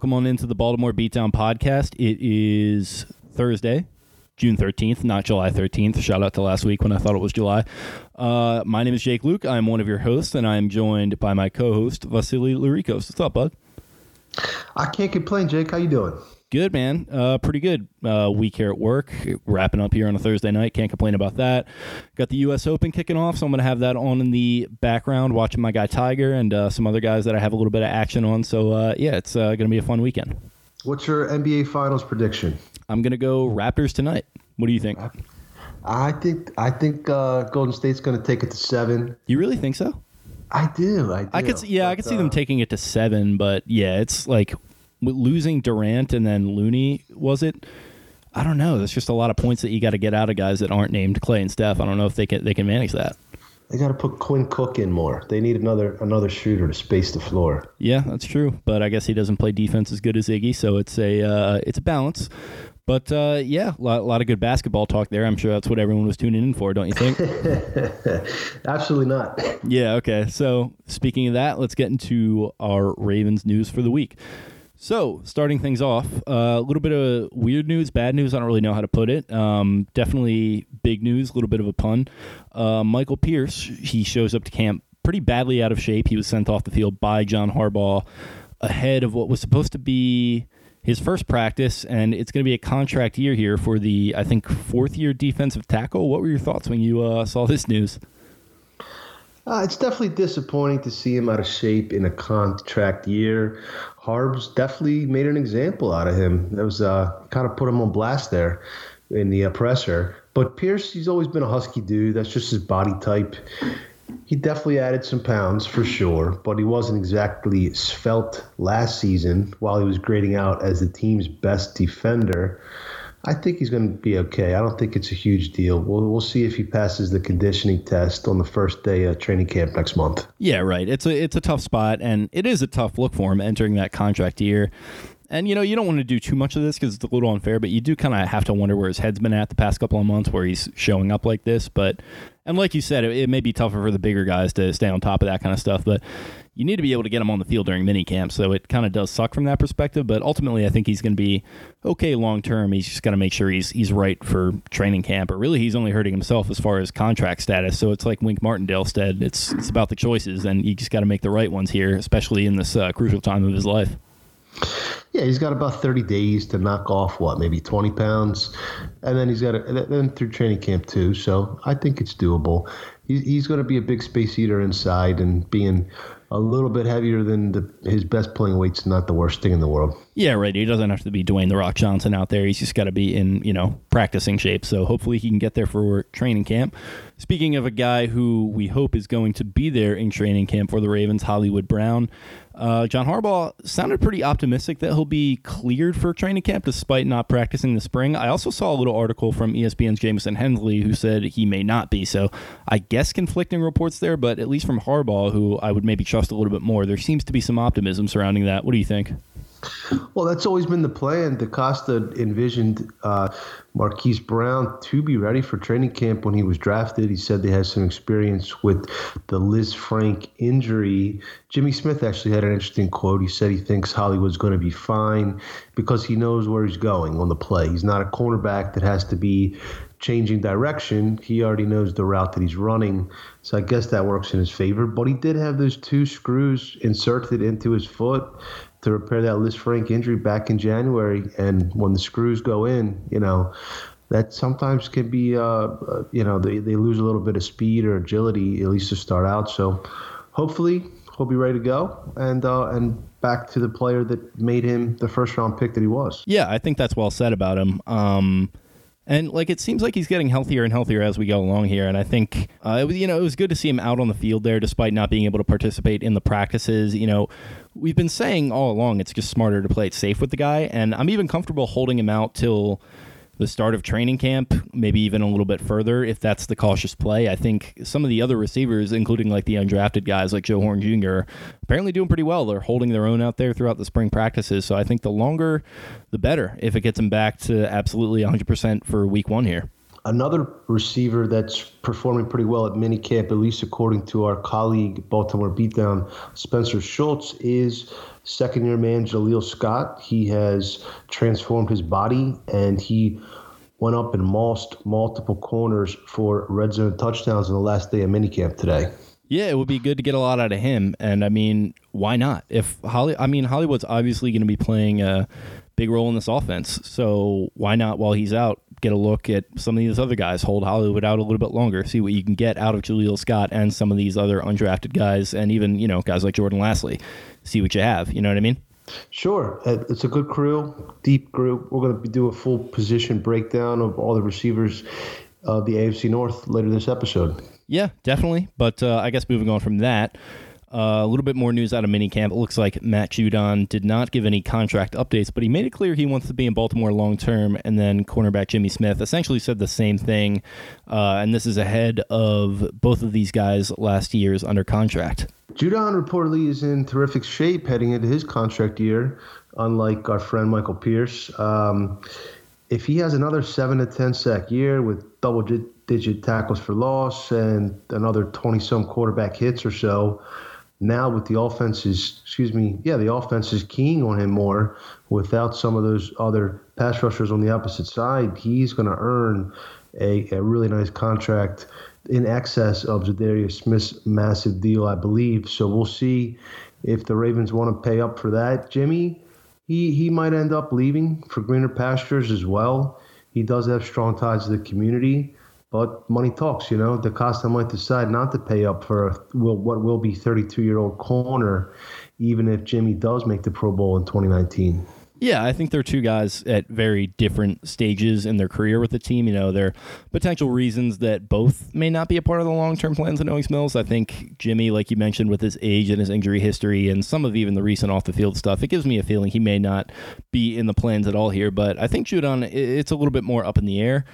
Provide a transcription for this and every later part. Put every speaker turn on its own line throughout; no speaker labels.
welcome on into the Baltimore Beatdown podcast. It is Thursday, June 13th, not July 13th. Shout out to last week when I thought it was July. Uh, my name is Jake Luke. I'm one of your hosts, and I'm joined by my co-host, Vasilis Lericos. What's up, bud?
I can't complain, Jake. How you doing?
Good, man. Uh, pretty good uh, week here at work. Wrapping up here on a Thursday night. Can't complain about that. Got the U.S. Open kicking off, so I'm going to have that on in the background, watching my guy Tiger and uh, some other guys that I have a little bit of action on. So, uh, yeah, it's uh, going to be a fun weekend.
What's your NBA Finals prediction?
I'm going to go Raptors tonight. What do you think?
I think I think uh, Golden State's going to take it to seven.
You really think so?
I do. I do.
I could, yeah, I
But,
could see them taking it to seven, but yeah, it's like losing Durant and then Looney. Was it? I don't know. There's just a lot of points that you got to get out of guys that aren't named Clay and Steph. I don't know if they can they can manage that.
They got to put Quinn Cook in more. They need another another shooter to space the floor.
Yeah, that's true. But I guess he doesn't play defense as good as Iggy, so it's a uh, it's a balance. But uh, yeah, a lot, lot of good basketball talk there. I'm sure that's what everyone was tuning in for, don't you think?
Absolutely not.
Yeah, okay. So, speaking of that, let's get into our Ravens news for the week. So, starting things off, uh, a little bit of weird news, bad news. I don't really know how to put it. Um, definitely big news, a little bit of a pun. Uh, Michael Pierce, he shows up to camp pretty badly out of shape. He was sent off the field by John Harbaugh ahead of what was supposed to be his first practice, and it's going to be a contract year here for the, I think, fourth year defensive tackle. What were your thoughts when you uh, saw this news?
Uh, it's definitely disappointing to see him out of shape in a contract year. Harbs definitely made an example out of him. That was uh, kind of put him on blast there in the presser. But Pierce, he's always been a husky dude. That's just his body type. He definitely added some pounds for sure, but he wasn't exactly svelte last season while he was grading out as the team's best defender. I think he's going to be okay. I don't think it's a huge deal. We'll, we'll see if he passes the conditioning test on the first day of training camp next month.
Yeah, right. It's a it's a tough spot, and it is a tough look for him entering that contract year. And you know, you don't want to do too much of this because it's a little unfair, but you do kind of have to wonder where his head's been at the past couple of months, where he's showing up like this. But and like you said, it, it may be tougher for the bigger guys to stay on top of that kind of stuff, but you need to be able to get him on the field during mini camp. So it kind of does suck from that perspective. But ultimately, I think he's going to be okay long term. He's just got to make sure he's he's right for training camp. But really, he's only hurting himself as far as contract status. So it's like Wink Martindale said, it's it's about the choices, and you just got to make the right ones here, especially in this uh, crucial time of his life.
Yeah, he's got about 30 days to knock off what, maybe 20 pounds, and then he's got to, then through training camp too. So I think it's doable. He's going to be a big space eater inside, and being a little bit heavier than the, his best playing weight's not the worst thing in the world.
Yeah, right. He doesn't have to be Dwayne the Rock Johnson out there. He's just got to be in, you know, practicing shape. So hopefully he can get there for training camp. Speaking of a guy who we hope is going to be there in training camp for the Ravens, Hollywood Brown. Uh, John Harbaugh sounded pretty optimistic that he'll be cleared for training camp despite not practicing the spring. I also saw a little article from ESPN's Jamison Hensley who said he may not be. So I guess conflicting reports there, but at least from Harbaugh, who I would maybe trust a little bit more, there seems to be some optimism surrounding that. What do you think?
Well, that's always been the plan. DeCosta envisioned uh, Marquise Brown to be ready for training camp when he was drafted. He said they had some experience with the Liz Lisfranc injury. Jimmy Smith actually had an interesting quote. He said he thinks Hollywood's going to be fine because he knows where he's going on the play. He's not a cornerback that has to be changing direction. He already knows the route that he's running. So I guess that works in his favor. But he did have those two screws inserted into his foot to repair that Lisfranc injury back in January. And when the screws go in, you know, that sometimes can be, uh, uh, you know, they, they lose a little bit of speed or agility, at least to start out. So hopefully he'll be ready to go and, uh, and back to the player that made him the first round pick that he was.
Yeah, I think that's well said about him. Um, and like it seems like he's getting healthier and healthier as we go along here. And I think uh, it was, you know it was good to see him out on the field there, despite not being able to participate in the practices. You know, we've been saying all along it's just smarter to play it safe with the guy, and I'm even comfortable holding him out till the start of training camp, maybe even a little bit further if that's the cautious play. I think some of the other receivers, including like the undrafted guys like Joe Horn Jr., apparently doing pretty well. They're holding their own out there throughout the spring practices. So I think the longer, the better if it gets them back to absolutely 100% for week one here.
Another receiver that's performing pretty well at minicamp, at least according to our colleague, Baltimore Beatdown, Spencer Schultz, is second year man Jaleel Scott. He has transformed his body and he went up and mossed multiple corners for red zone touchdowns in the last day of minicamp today.
Yeah, it would be good to get a lot out of him. And I mean, why not? If Holly, I mean, Hollywood's obviously going to be playing a big role in this offense. So why not, while he's out, get a look at some of these other guys, hold Hollywood out a little bit longer, see what you can get out of Jaleel Scott and some of these other undrafted guys, and even, you know, guys like Jordan Lasley. See what you have. You know what I mean?
Sure. Uh, it's a good crew, deep group. We're going to do a full position breakdown of all the receivers of the AFC North later this episode.
Yeah, definitely. But uh, I guess moving on from that, uh, a little bit more news out of minicamp. It looks like Matt Judon did not give any contract updates, but he made it clear he wants to be in Baltimore long term. And then cornerback Jimmy Smith essentially said the same thing. Uh, and this is ahead of both of these guys last year's under contract.
Judon reportedly is in terrific shape heading into his contract year, unlike our friend Michael Pierce. Um, if he has another seven to ten sack year with double digit tackles for loss and another 20 some quarterback hits or so, now with the offenses, excuse me, yeah, the offense is keying on him more without some of those other pass rushers on the opposite side. He's going to earn a, a really nice contract in excess of Za'Darius Smith's massive deal, I believe. So we'll see if the Ravens want to pay up for that. Jimmy, he, he might end up leaving for greener pastures as well. He does have strong ties to the community. But money talks, you know. DeCosta might decide not to pay up for a, will, what will be 32 year old corner, even if Jimmy does make the Pro Bowl in 2019.
Yeah, I think they're two guys at very different stages in their career with the team. You know, there are potential reasons that both may not be a part of the long term plans of Owings Mills. I think Jimmy, like you mentioned, with his age and his injury history and some of even the recent off the field stuff, it gives me a feeling he may not be in the plans at all here. But I think Judon, it's a little bit more up in the air.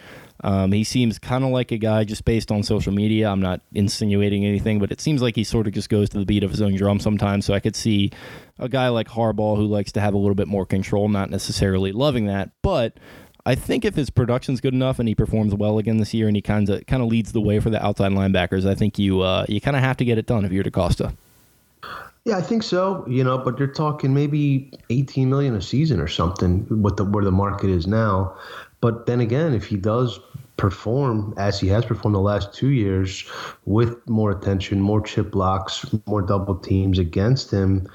Um, he seems kind of like a guy just based on social media. I'm not insinuating anything, but it seems like he sort of just goes to the beat of his own drum sometimes. So I could see a guy like Harbaugh who likes to have a little bit more control, not necessarily loving that, but. I think if his production's good enough and he performs well again this year and he kind of kind of leads the way for the outside linebackers, I think you uh, you kind of have to get it done if you're DeCosta.
Yeah, I think so. You know, but you're talking maybe 18 million a season or something with the where the market is now. But then again, if he does perform as he has performed the last two years with more attention, more chip blocks, more double teams against him,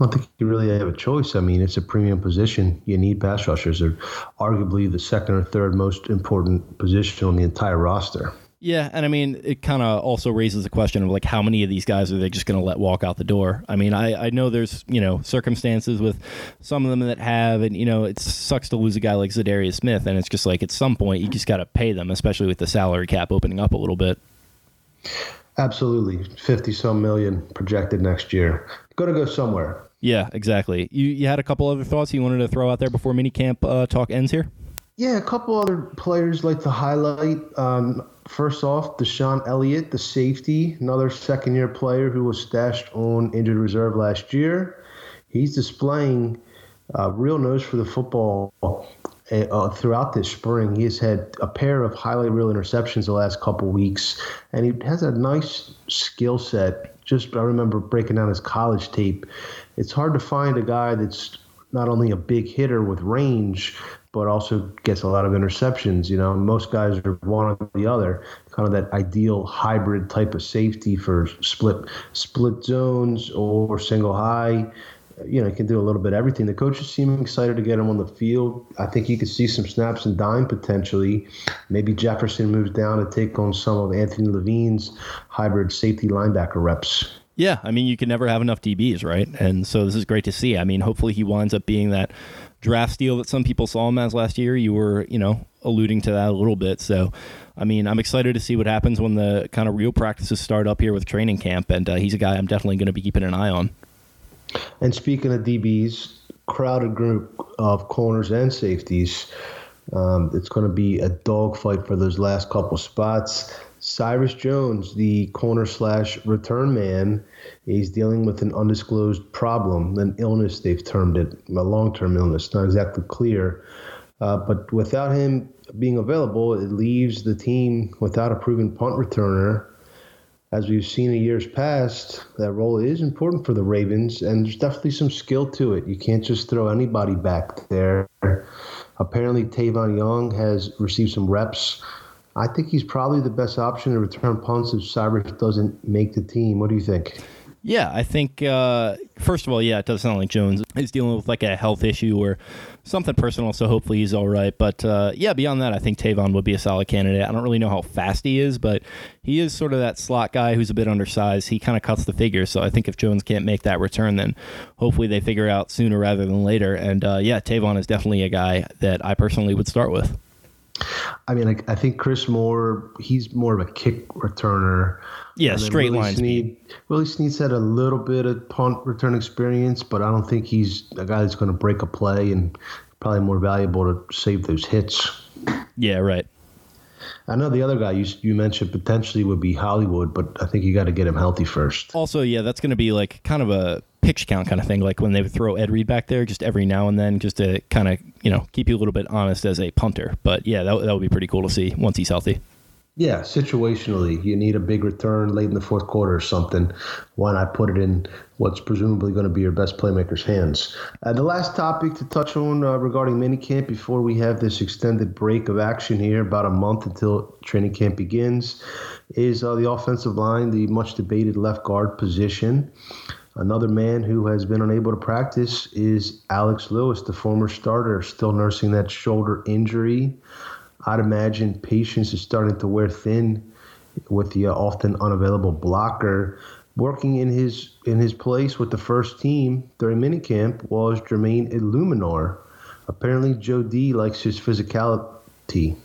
I don't think you really have a choice. I mean, it's a premium position. You need pass rushers. They're arguably the second or third most important position on the entire roster.
Yeah, and I mean, it kind of also raises the question of like how many of these guys are they just going to let walk out the door? I mean, I, I know there's you know circumstances with some of them that have, and you know it sucks to lose a guy like Za'Darius Smith, and it's just like at some point you just got to pay them, especially with the salary cap opening up a little bit.
Absolutely, fifty some million projected next year. Going to go somewhere.
Yeah, exactly. You you had a couple other thoughts you wanted to throw out there before minicamp uh, talk ends here.
Yeah, a couple other players like to highlight. Um, first off, DeShon Elliott, the safety, another second year player who was stashed on injured reserve last year. He's displaying uh, real nose for the football uh, throughout this spring. He has had a pair of highlight reel interceptions the last couple weeks, and he has a nice skill set. Just I remember breaking down his college tape. It's hard to find a guy that's not only a big hitter with range, but also gets a lot of interceptions. You know, most guys are one or the other, kind of that ideal hybrid type of safety for split split zones or single high you know, he can do a little bit of everything. The coaches seem excited to get him on the field. I think you could see some snaps and dime potentially. Maybe Jefferson moves down to take on some of Anthony Levine's hybrid safety linebacker reps.
Yeah, I mean, you can never have enough DBs, right? And so this is great to see. I mean, hopefully he winds up being that draft steal that some people saw him as last year. You were, you know, alluding to that a little bit. So, I mean, I'm excited to see what happens when the kind of real practices start up here with training camp. And uh, he's a guy I'm definitely going to be keeping an eye on.
And speaking of DBs, crowded group of corners and safeties. Um, it's going to be a dogfight for those last couple spots. Cyrus Jones, the corner slash return man, is dealing with an undisclosed problem, an illness they've termed it, a long term illness, not exactly clear. Uh, but without him being available, it leaves the team without a proven punt returner as we've seen in years past, that role is important for the Ravens, and there's definitely some skill to it. You can't just throw anybody back there. Apparently, Tavon Young has received some reps. I think he's probably the best option to return punts if Cyrus doesn't make the team. What do you think?
Yeah, I think uh, first of all, yeah, it does sound like Jones is dealing with like a health issue or something personal. So hopefully he's all right. But uh, yeah, beyond that, I think Tavon would be a solid candidate. I don't really know how fast he is, but he is sort of that slot guy who's a bit undersized. He kind of cuts the figures. So I think if Jones can't make that return, then hopefully they figure out sooner rather than later. And uh, yeah, Tavon is definitely a guy that I personally would start with.
I mean, I, I, think Chris Moore, he's more of a kick returner.
Yeah, straight line
Snead, Willie Snead's had a little bit of punt return experience, but I don't think he's a guy that's going to break a play and probably more valuable to save those hits.
Yeah, right.
I know the other guy you, you mentioned potentially would be Hollywood, but I think you got to get him healthy first.
Also, yeah, that's going to be like kind of a pitch count kind of thing, like when they would throw Ed Reed back there just every now and then, just to kind of you know keep you a little bit honest as a punter. But yeah, that that would be pretty cool to see once he's healthy.
Yeah, situationally, you need a big return late in the fourth quarter or something. Why not put it in what's presumably going to be your best playmaker's hands? Uh, the last topic to touch on uh, regarding minicamp before we have this extended break of action here, about a month until training camp begins, is uh, the offensive line, the much debated left guard position. Another man who has been unable to practice is Alex Lewis, the former starter, still nursing that shoulder injury. I'd imagine patience is starting to wear thin with the uh, often unavailable blocker. Working in his in his place with the first team during minicamp was Jermaine Eluemunor. Apparently, Joe D likes his physicality.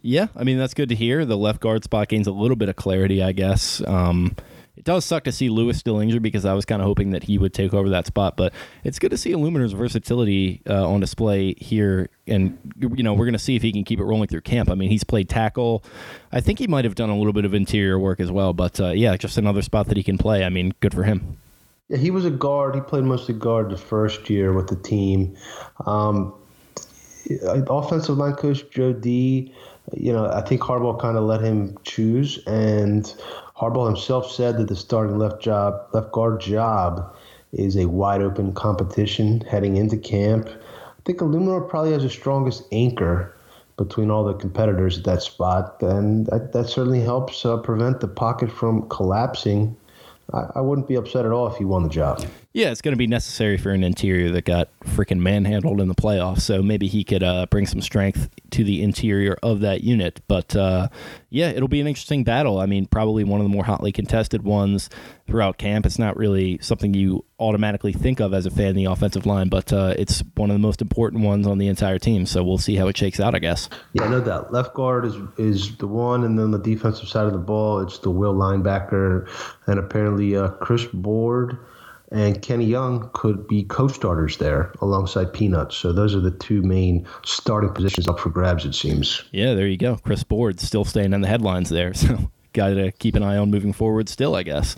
Yeah, I mean that's good to hear. The left guard spot gains a little bit of clarity, I guess. Um, it does suck to see Lewis still injured because I was kind of hoping that he would take over that spot. But it's good to see Eluemunor's versatility uh, on display here, and you know we're going to see if he can keep it rolling through camp. I mean, he's played tackle. I think he might have done a little bit of interior work as well. But uh, yeah, just another spot that he can play. I mean, good for him.
Yeah, he was a guard. He played mostly guard the first year with the team. Um, offensive line coach Joe D. You know, I think Harbaugh kind of let him choose, and Harbaugh himself said that the starting left job, left guard job, is a wide open competition heading into camp. I think Eluemunor probably has the strongest anchor between all the competitors at that spot, and that, that certainly helps uh, prevent the pocket from collapsing I, I wouldn't be upset at all if he won the job.
Yeah, it's going to be necessary for an interior that got freaking manhandled in the playoffs. So maybe he could uh, bring some strength to the interior of that unit. But uh, yeah, it'll be an interesting battle. I mean, probably one of the more hotly contested ones throughout camp. It's not really something you automatically think of as a fan of the offensive line, but uh, it's one of the most important ones on the entire team. So we'll see how it shakes out, I guess.
Yeah, no doubt. Left guard is is the one, and then the defensive side of the ball, it's the will linebacker, and apparently uh, Chris Board and Kenny Young could be co-starters there alongside Peanuts. So those are the two main starting positions up for grabs. It seems.
Yeah, there you go. Chris Board still staying in the headlines there, so got to keep an eye on moving forward. Still, I guess.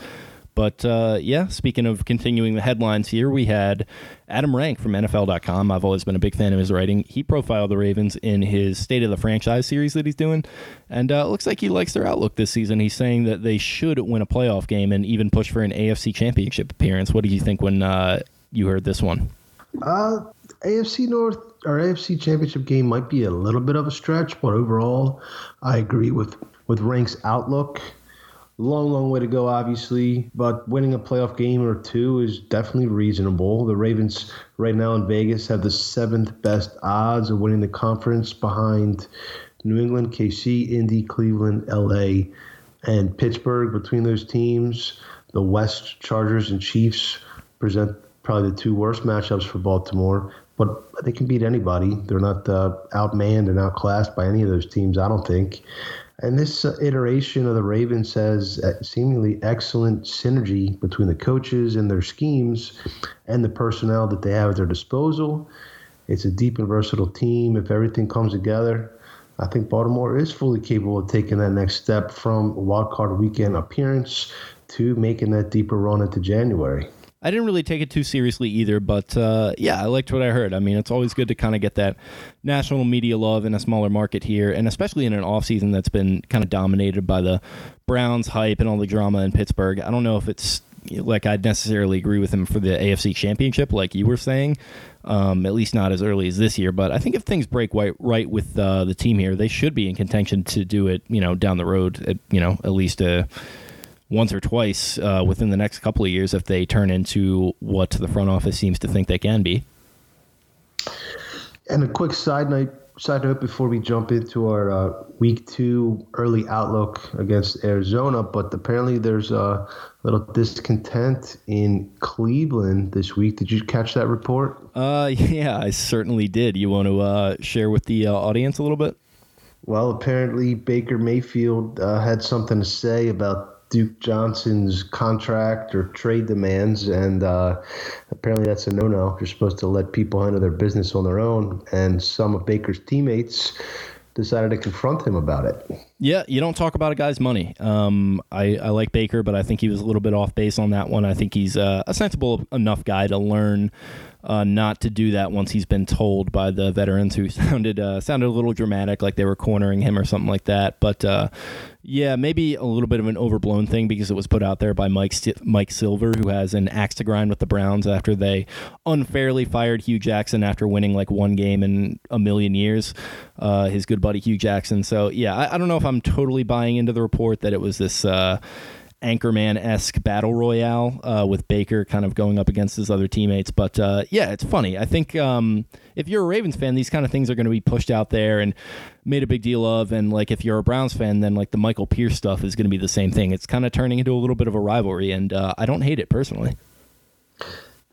But uh, yeah, speaking of continuing the headlines here, we had Adam Rank from NFL.com. I've always been a big fan of his writing. He profiled the Ravens in his State of the Franchise series that he's doing, and uh, looks like he likes their outlook this season. He's saying that they should win a playoff game and even push for an AFC Championship appearance. What did you think when uh, you heard this one?
Uh, AFC North or AFC Championship game might be a little bit of a stretch, but overall, I agree with with Rank's outlook. Long, long way to go, obviously, but winning a playoff game or two is definitely reasonable. The Ravens, right now in Vegas, have the seventh best odds of winning the conference behind New England, KC, Indy, Cleveland, LA, and Pittsburgh. Between those teams, the West Chargers and Chiefs present probably the two worst matchups for Baltimore, but they can beat anybody. They're not uh, outmanned and outclassed by any of those teams, I don't think. And this uh, iteration of the Ravens has uh, seemingly excellent synergy between the coaches and their schemes and the personnel that they have at their disposal. It's a deep and versatile team. If everything comes together, I think Baltimore is fully capable of taking that next step from wild card weekend appearance to making that deeper run into January.
I didn't really take it too seriously either, but uh, yeah, I liked what I heard. I mean, it's always good to kind of get that national media love in a smaller market here, and especially in an offseason that's been kind of dominated by the Browns hype and all the drama in Pittsburgh. I don't know if it's like I'd necessarily agree with him for the AFC Championship, like you were saying. Um, at least not as early as this year, but I think if things break right, right with uh, the team here, they should be in contention to do it. You know, down the road, at, you know, at least a once or twice uh, within the next couple of years if they turn into what the front office seems to think they can be.
And a quick side note, side note before we jump into our uh, week two early outlook against Arizona, but apparently there's a little discontent in Cleveland this week. Did you catch that report?
Uh, yeah, I certainly did. You want to uh, share with the uh, audience a little bit?
Well, apparently Baker Mayfield uh, had something to say about Duke Johnson's contract or trade demands, and uh, apparently that's a no-no. You're supposed to let people handle their business on their own, and some of Baker's teammates decided to confront him about it.
Yeah, you don't talk about a guy's money. Um, I, I like Baker, but I think he was a little bit off base on that one. I think he's uh, a sensible enough guy to learn uh, not to do that once he's been told by the veterans who sounded uh, sounded a little dramatic, like they were cornering him or something like that. But uh, yeah, maybe a little bit of an overblown thing because it was put out there by Mike St- Mike Silver, who has an axe to grind with the Browns after they unfairly fired Hue Jackson after winning like one game in a million years. Uh, his good buddy Hue Jackson. So yeah, I, I, don't know if I'm totally buying into the report that it was this uh, Anchorman esque battle royale uh, with Baker kind of going up against his other teammates. But uh, yeah, it's funny. I think um, if you're a Ravens fan, these kind of things are going to be pushed out there and made a big deal of. And like if you're a Browns fan, then like the Michael Pierce stuff is going to be the same thing. It's kind of turning into a little bit of a rivalry, and uh, I don't hate it personally.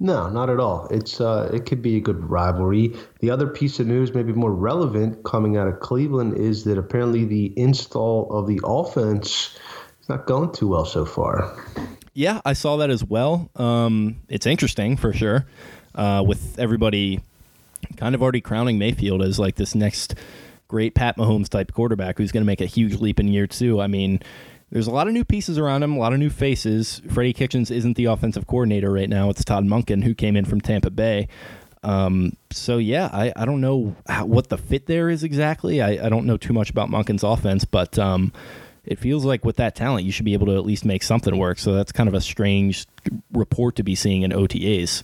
No, not at all. It's uh, it could be a good rivalry. The other piece of news, maybe more relevant, coming out of Cleveland, is that apparently the install of the offense is not going too well so far.
Yeah, I saw that as well. Um, it's interesting for sure, uh, with everybody kind of already crowning Mayfield as like this next great Pat Mahomes type quarterback who's going to make a huge leap in year two. I mean, there's a lot of new pieces around him, a lot of new faces. Freddie Kitchens isn't the offensive coordinator right now. It's Todd Monken, who came in from Tampa Bay. Um, so yeah, I, I don't know how, what the fit there is exactly. I, I don't know too much about Monken's offense, but um, it feels like with that talent, you should be able to at least make something work. So that's kind of a strange report to be seeing in OTAs.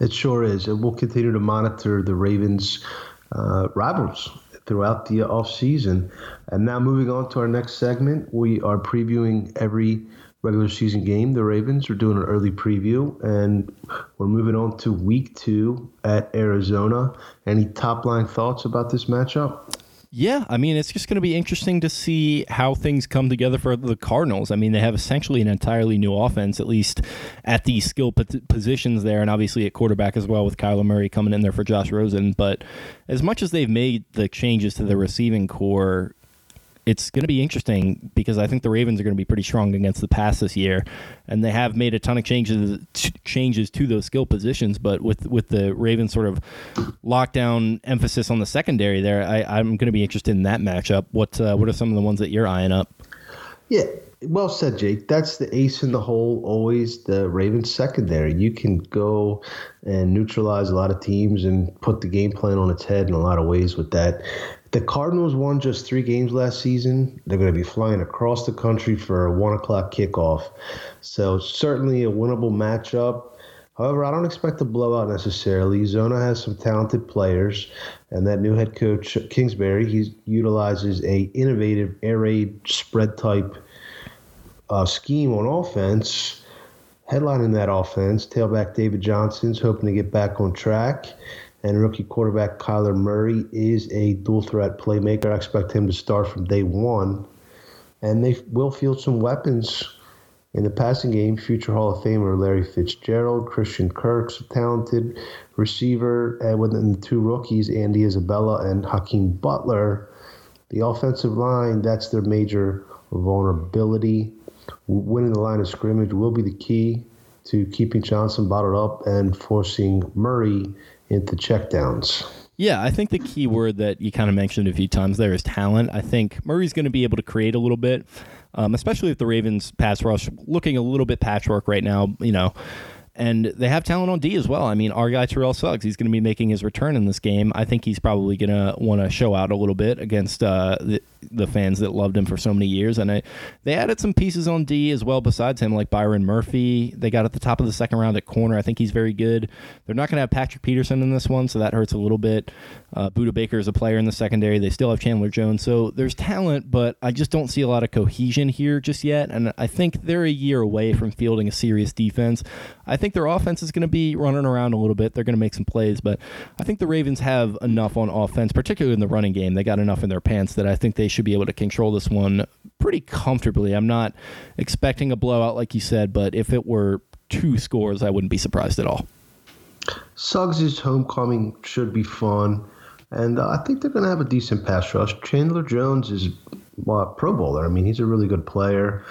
It sure is. And we'll continue to monitor the Ravens' uh, rivals throughout the offseason. And now moving on to our next segment, we are previewing every regular season game. The Ravens are doing an early preview, and we're moving on to week two at Arizona. Any top line thoughts about this matchup?
Yeah, I mean, it's just going to be interesting to see how things come together for the Cardinals. I mean, they have essentially an entirely new offense, at least at the skill positions there, and obviously at quarterback as well, with Kyler Murray coming in there for Josh Rosen. But as much as they've made the changes to the receiving corps, it's going to be interesting because I think the Ravens are going to be pretty strong against the pass this year, and they have made a ton of changes changes to those skill positions. But with with the Ravens sort of lockdown emphasis on the secondary there, I, I'm going to be interested in that matchup. What uh, what are some of the ones that you're eyeing up?
Yeah, Well said, Jake. That's the ace in the hole, always the Ravens secondary. You can go and neutralize a lot of teams and put the game plan on its head in a lot of ways with that. The Cardinals won just three games last season. They're going to be flying across the country for a one o'clock kickoff. So, certainly a winnable matchup. However, I don't expect a blowout necessarily. Zona has some talented players, and that new head coach Kingsbury he utilizes a innovative air raid spread type uh, scheme on offense. Headlining that offense, tailback David Johnson's hoping to get back on track, and rookie quarterback Kyler Murray is a dual threat playmaker. I expect him to start from day one, and they will field some weapons in the passing game. Future Hall of Famer Larry Fitzgerald, Christian Kirk's a talented receiver, and within the two rookies, Andy Isabella and Hakeem Butler. The offensive line, that's their major vulnerability winning the line of scrimmage will be the key to keeping Johnson bottled up and forcing Murray into checkdowns.
Yeah, I think the key word that you kind of mentioned a few times there is talent. I think Murray's going to be able to create a little bit, um, especially if the Ravens pass rush looking a little bit patchwork right now. You know, and they have talent on D as well. I mean, our guy Terrell Suggs, he's going to be making his return in this game. I think he's probably going to want to show out a little bit against uh, the, the fans that loved him for so many years. And I, they added some pieces on D as well besides him, like Byron Murphy. They got at the top of the second round at corner. I think he's very good. They're not going to have Patrick Peterson in this one, so that hurts a little bit. Uh, Budda Baker is a player in the secondary. They still have Chandler Jones. So there's talent, but I just don't see a lot of cohesion here just yet. And I think they're a year away from fielding a serious defense. I think their offense is going to be running around a little bit. They're going to make some plays, but I think the Ravens have enough on offense, particularly in the running game. They got enough in their pants that I think they should be able to control this one pretty comfortably. I'm not expecting a blowout like you said, but if it were two scores, I wouldn't be surprised at all.
Suggs' homecoming should be fun, and uh, I think they're going to have a decent pass rush. Chandler Jones is a Pro Bowler. I mean, he's a really good player.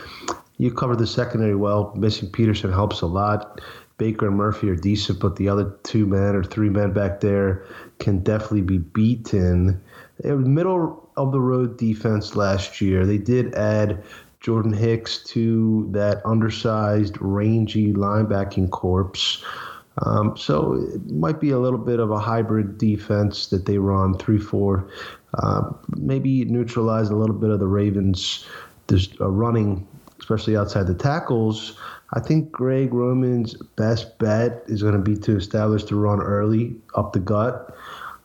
You covered the secondary well. Missing Peterson helps a lot. Baker and Murphy are decent, but the other two men or three men back there can definitely be beaten. Was middle of the road defense last year. They did add Jordan Hicks to that undersized, rangy linebacking corpse. Um, so it might be a little bit of a hybrid defense that they run 3 4. Uh, maybe neutralize a little bit of the Ravens' uh, running, especially outside the tackles. I think Greg Roman's best bet is going to be to establish the run early up the gut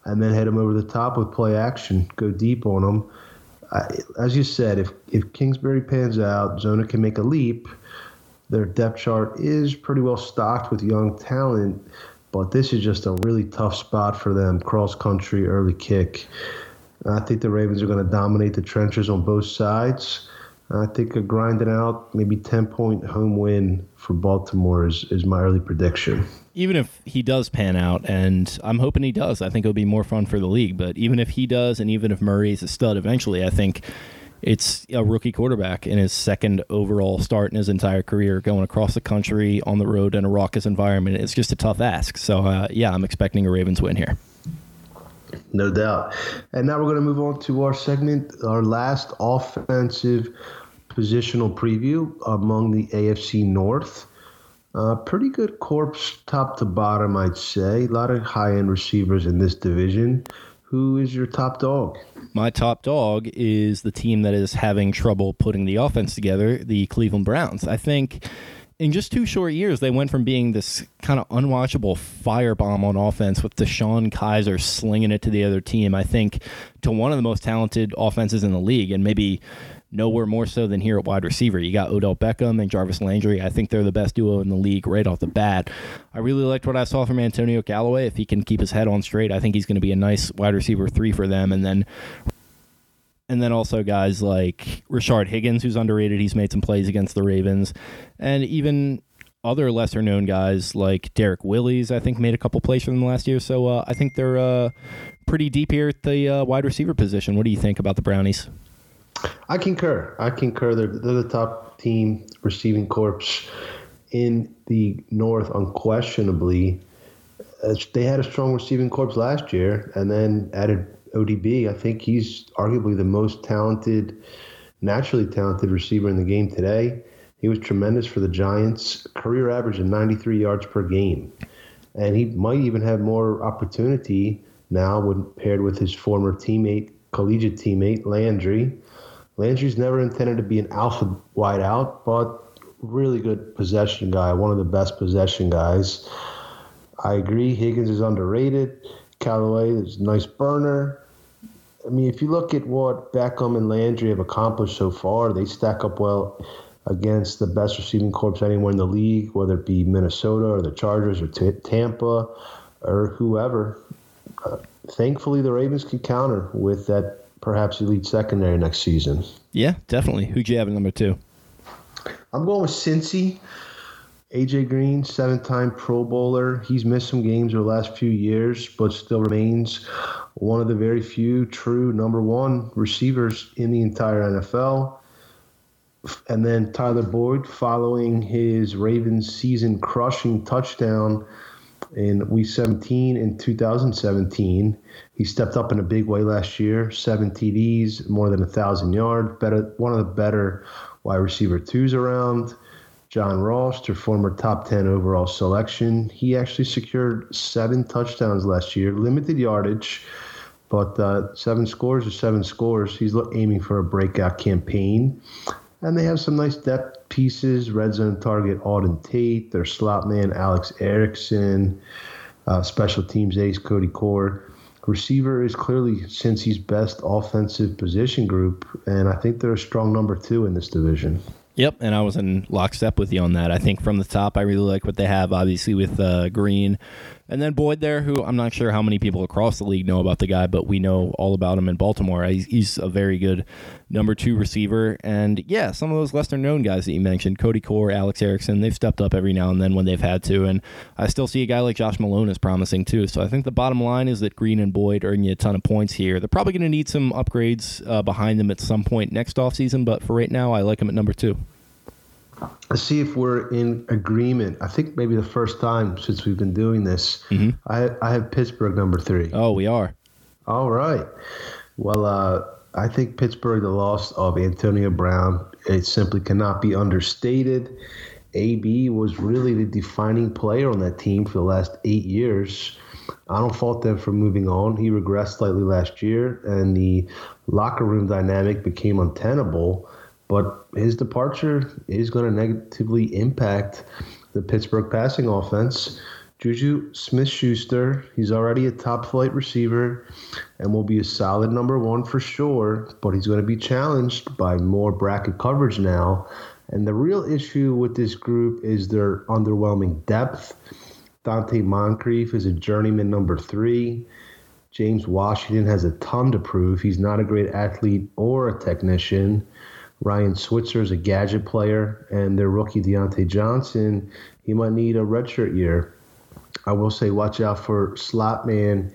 and then head him over the top with play action, go deep on him. I, as you said, if, if Kingsbury pans out, Zona can make a leap. Their depth chart is pretty well stocked with young talent, but this is just a really tough spot for them cross country, early kick. I think the Ravens are going to dominate the trenches on both sides. I think a grinding out, maybe 10 point home win for Baltimore is, is my early prediction.
Even if he does pan out, and I'm hoping he does, I think it'll be more fun for the league. But even if he does, and even if Murray's a stud eventually, I think it's a rookie quarterback in his second overall start in his entire career, going across the country on the road in a raucous environment. It's just a tough ask. So, uh, yeah, I'm expecting a Ravens win here.
No doubt. And now we're going to move on to our segment, our last offensive positional preview among the AFC North. Uh, pretty good corpse top to bottom, I'd say. A lot of high end receivers in this division. Who is your top dog?
My top dog is the team that is having trouble putting the offense together, the Cleveland Browns. I think in just two short years, they went from being this kind of unwatchable firebomb on offense with DeShone Kizer slinging it to the other team, I think, to one of the most talented offenses in the league, and maybe nowhere more so than here at wide receiver. You got Odell Beckham and Jarvis Landry. I think they're the best duo in the league right off the bat. I really liked what I saw from Antonio Callaway. If he can keep his head on straight, I think he's going to be a nice wide receiver three for them. And then and then also guys like Rashard Higgins, who's underrated. He's made some plays against the Ravens. And even other lesser known guys like Derrick Willies, I think, made a couple plays for them last year. So uh, I think they're uh, pretty deep here at the uh, wide receiver position. What do you think about the Brownies?
I concur. I concur. They're, they're the top team receiving corps in the North, unquestionably. Uh, they had a strong receiving corps last year and then added ODB. I think he's arguably the most talented naturally talented receiver in the game today. He was tremendous for the Giants, career average of 93 yards per game. And he might even have more opportunity now when paired with his former teammate, collegiate teammate, Landry. Landry's never intended to be an alpha wideout, but really good possession guy, one of the best possession guys. I agree, Higgins is underrated. Callaway is a nice burner. I mean, if you look at what Beckham and Landry have accomplished so far, they stack up well against the best receiving corps anywhere in the league, whether it be Minnesota or the Chargers or t- Tampa or whoever. Uh, thankfully, the Ravens can counter with that perhaps elite secondary next season.
Yeah, definitely. Who'd you have at number two?
I'm going with Cincy. AJ Green, seven time Pro Bowler. He's missed some games over the last few years, but still remains one of the very few true number one receivers in the entire NFL. And then Tyler Boyd, following his Ravens season crushing touchdown in Week 17 in 2017. He stepped up in a big way last year. Seven TDs, more than a thousand yards. Better, one of the better wide receiver twos around. John Ross, their former top 10 overall selection. He actually secured seven touchdowns last year, limited yardage, but uh, seven scores or seven scores. He's aiming for a breakout campaign. And they have some nice depth pieces red zone target Auden Tate, their slot man Alex Erickson, uh, special teams ace Cody Core. Receiver is clearly Cincy's best offensive position group, and I think they're a strong number two in this division.
Yep, and I was in lockstep with you on that. I think from the top, I really like what they have, obviously, with uh, Green. And then Boyd there, who I'm not sure how many people across the league know about the guy, but we know all about him in Baltimore. He's, he's a very good number two receiver. And yeah, some of those lesser known guys that you mentioned, Cody Core, Alex Erickson, they've stepped up every now and then when they've had to. And I still see a guy like Josh Malone as promising too. So I think the bottom line is that Green and Boyd earn you a ton of points here. They're probably going to need some upgrades uh, behind them at some point next offseason, but for right now, I like them at number two.
Let's see if we're in agreement. I think maybe the first time since we've been doing this. Mm-hmm. I, I have Pittsburgh number three.
Oh, we are.
All right. Well, uh, I think Pittsburgh, the loss of Antonio Brown, it simply cannot be understated. AB was really the defining player on that team for the last eight years. I don't fault them for moving on. He regressed slightly last year, and the locker room dynamic became untenable. But his departure is going to negatively impact the Pittsburgh passing offense. Juju Smith Schuster, he's already a top flight receiver and will be a solid number one for sure, but he's going to be challenged by more bracket coverage now. And the real issue with this group is their underwhelming depth. Donte Moncrief is a journeyman number three. James Washington has a ton to prove. He's not a great athlete or a technician. Ryan Switzer is a gadget player, and their rookie Diontae Johnson, he might need a redshirt year. I will say, watch out for slot man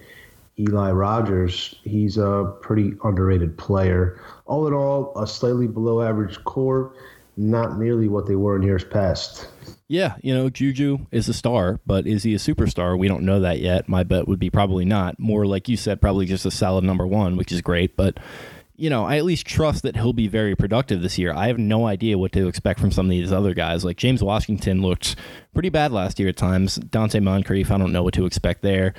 Eli Rogers. He's a pretty underrated player. All in all, a slightly below average corps, not nearly what they were in years past.
Yeah, you know, Juju is a star, but is he a superstar? We don't know that yet. My bet would be probably not. More like you said, probably just a solid number one, which is great. But you know, I at least trust that he'll be very productive this year. I have no idea what to expect from some of these other guys. Like James Washington looked pretty bad last year at times. Donte Moncrief, I don't know what to expect there.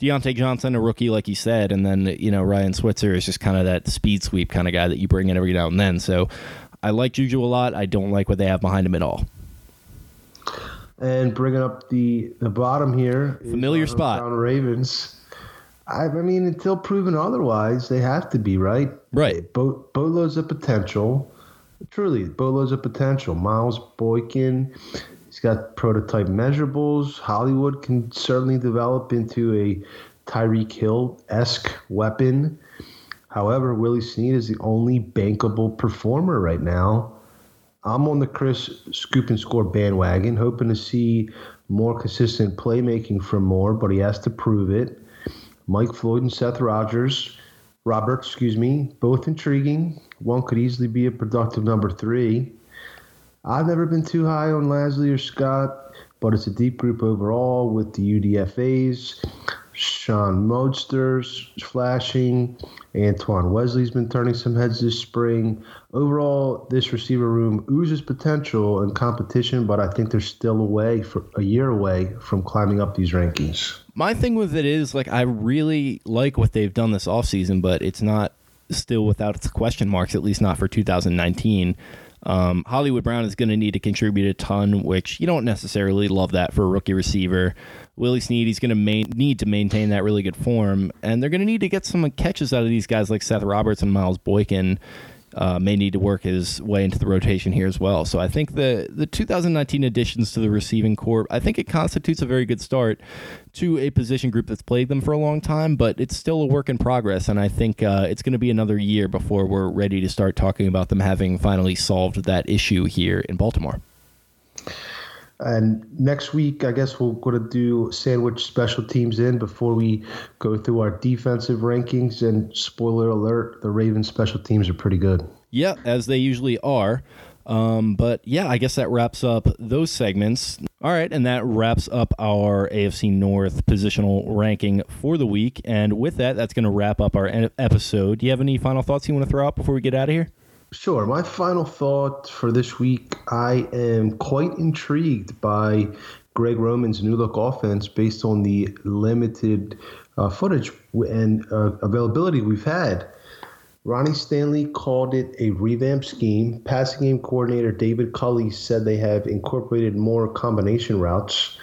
Diontae Johnson, a rookie, like you said, and then you know Ryan Switzer is just kind of that speed sweep kind of guy that you bring in every now and then. So I like Juju a lot. I don't like what they have behind him at all.
And bringing up the the bottom here,
familiar uh, spot,
Ravens. I, I mean, until proven otherwise, they have to be right.
Right.
Bo- Bolo's a potential. Truly, Bolo's a potential. Miles Boykin, he's got prototype measurables. Hollywood can certainly develop into a Tyreek Hill esque weapon. However, Willie Snead is the only bankable performer right now. I'm on the Chris scoop and score bandwagon, hoping to see more consistent playmaking from Moore, but he has to prove it. Mike Floyd and Seth Rogers, Robert, excuse me, both intriguing. One could easily be a productive number three. I've never been too high on Lasley or Scott, but it's a deep group overall with the UDFAs. Sean Modster's flashing. Antoine Wesley's been turning some heads this spring. Overall, this receiver room oozes potential and competition, but I think they're still away for a year away from climbing up these rankings.
My thing with it is like I really like what they've done this offseason, but it's not still without its question marks, at least not for 2019. Um, Hollywood Brown is going to need to contribute a ton, which you don't necessarily love that for a rookie receiver. Willie Snead, he's going to main, need to maintain that really good form, and they're going to need to get some catches out of these guys like Seth Roberts and Miles Boykin uh, may need to work his way into the rotation here as well. So I think the the 2019 additions to the receiving corps, I think it constitutes a very good start to a position group that's played them for a long time, but it's still a work in progress. And I think uh, it's going to be another year before we're ready to start talking about them having finally solved that issue here in Baltimore.
And next week, I guess we're going to do sandwich special teams in before we go through our defensive rankings. And spoiler alert, the Ravens special teams are pretty good.
Yeah, as they usually are. Um, but yeah, I guess that wraps up those segments. All right, and that wraps up our AFC North positional ranking for the week. And with that, that's going to wrap up our episode. Do you have any final thoughts you want to throw out before we get out of here?
Sure. My final thought for this week I am quite intrigued by Greg Roman's new look offense based on the limited uh, footage and uh, availability we've had. Ronnie Stanley called it a revamped scheme. Passing game coordinator David Culley said they have incorporated more combination routes.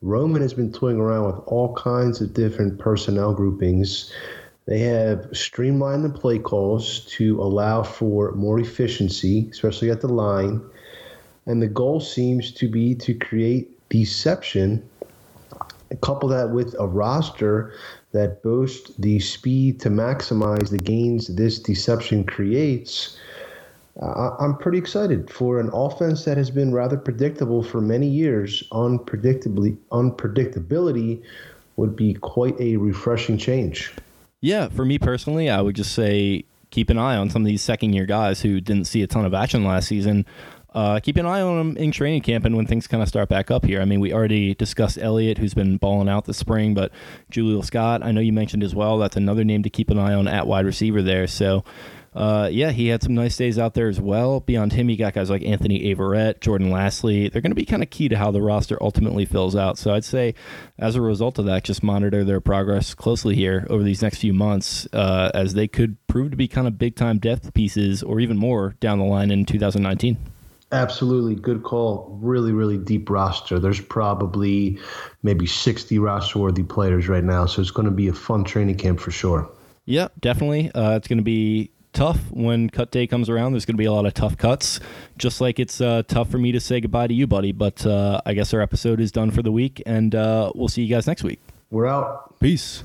Roman has been toying around with all kinds of different personnel groupings. They have streamlined the play calls to allow for more efficiency, especially at the line. And the goal seems to be to create deception, couple that with a roster that boasts the speed to maximize the gains this deception creates. Uh, I'm pretty excited for an offense that has been rather predictable for many years. Unpredictably, unpredictability would be quite a refreshing change.
Yeah, for me personally, I would just say keep an eye on some of these second year guys who didn't see a ton of action last season. Uh, keep an eye on them in training camp and when things kind of start back up here. I mean, we already discussed Elliott, who's been balling out this spring, but Jaleel Scott, I know you mentioned as well. That's another name to keep an eye on at wide receiver there. So uh, yeah, he had some nice days out there as well. Beyond him, you got guys like Anthony Averett, Jordan Lasley. They're going to be kind of key to how the roster ultimately fills out. So I'd say, as a result of that, just monitor their progress closely here over these next few months, uh, as they could prove to be kind of big time depth pieces or even more down the line in 2019.
Absolutely. Good call. Really, really deep roster. There's probably maybe 60 roster worthy players right now. So it's going to be a fun training camp for sure.
Yeah, definitely. Uh, it's going to be tough when cut day comes around. There's going to be a lot of tough cuts, just like it's uh, tough for me to say goodbye to you, buddy. But uh, I guess our episode is done for the week, and uh, we'll see you guys next week.
We're out.
Peace.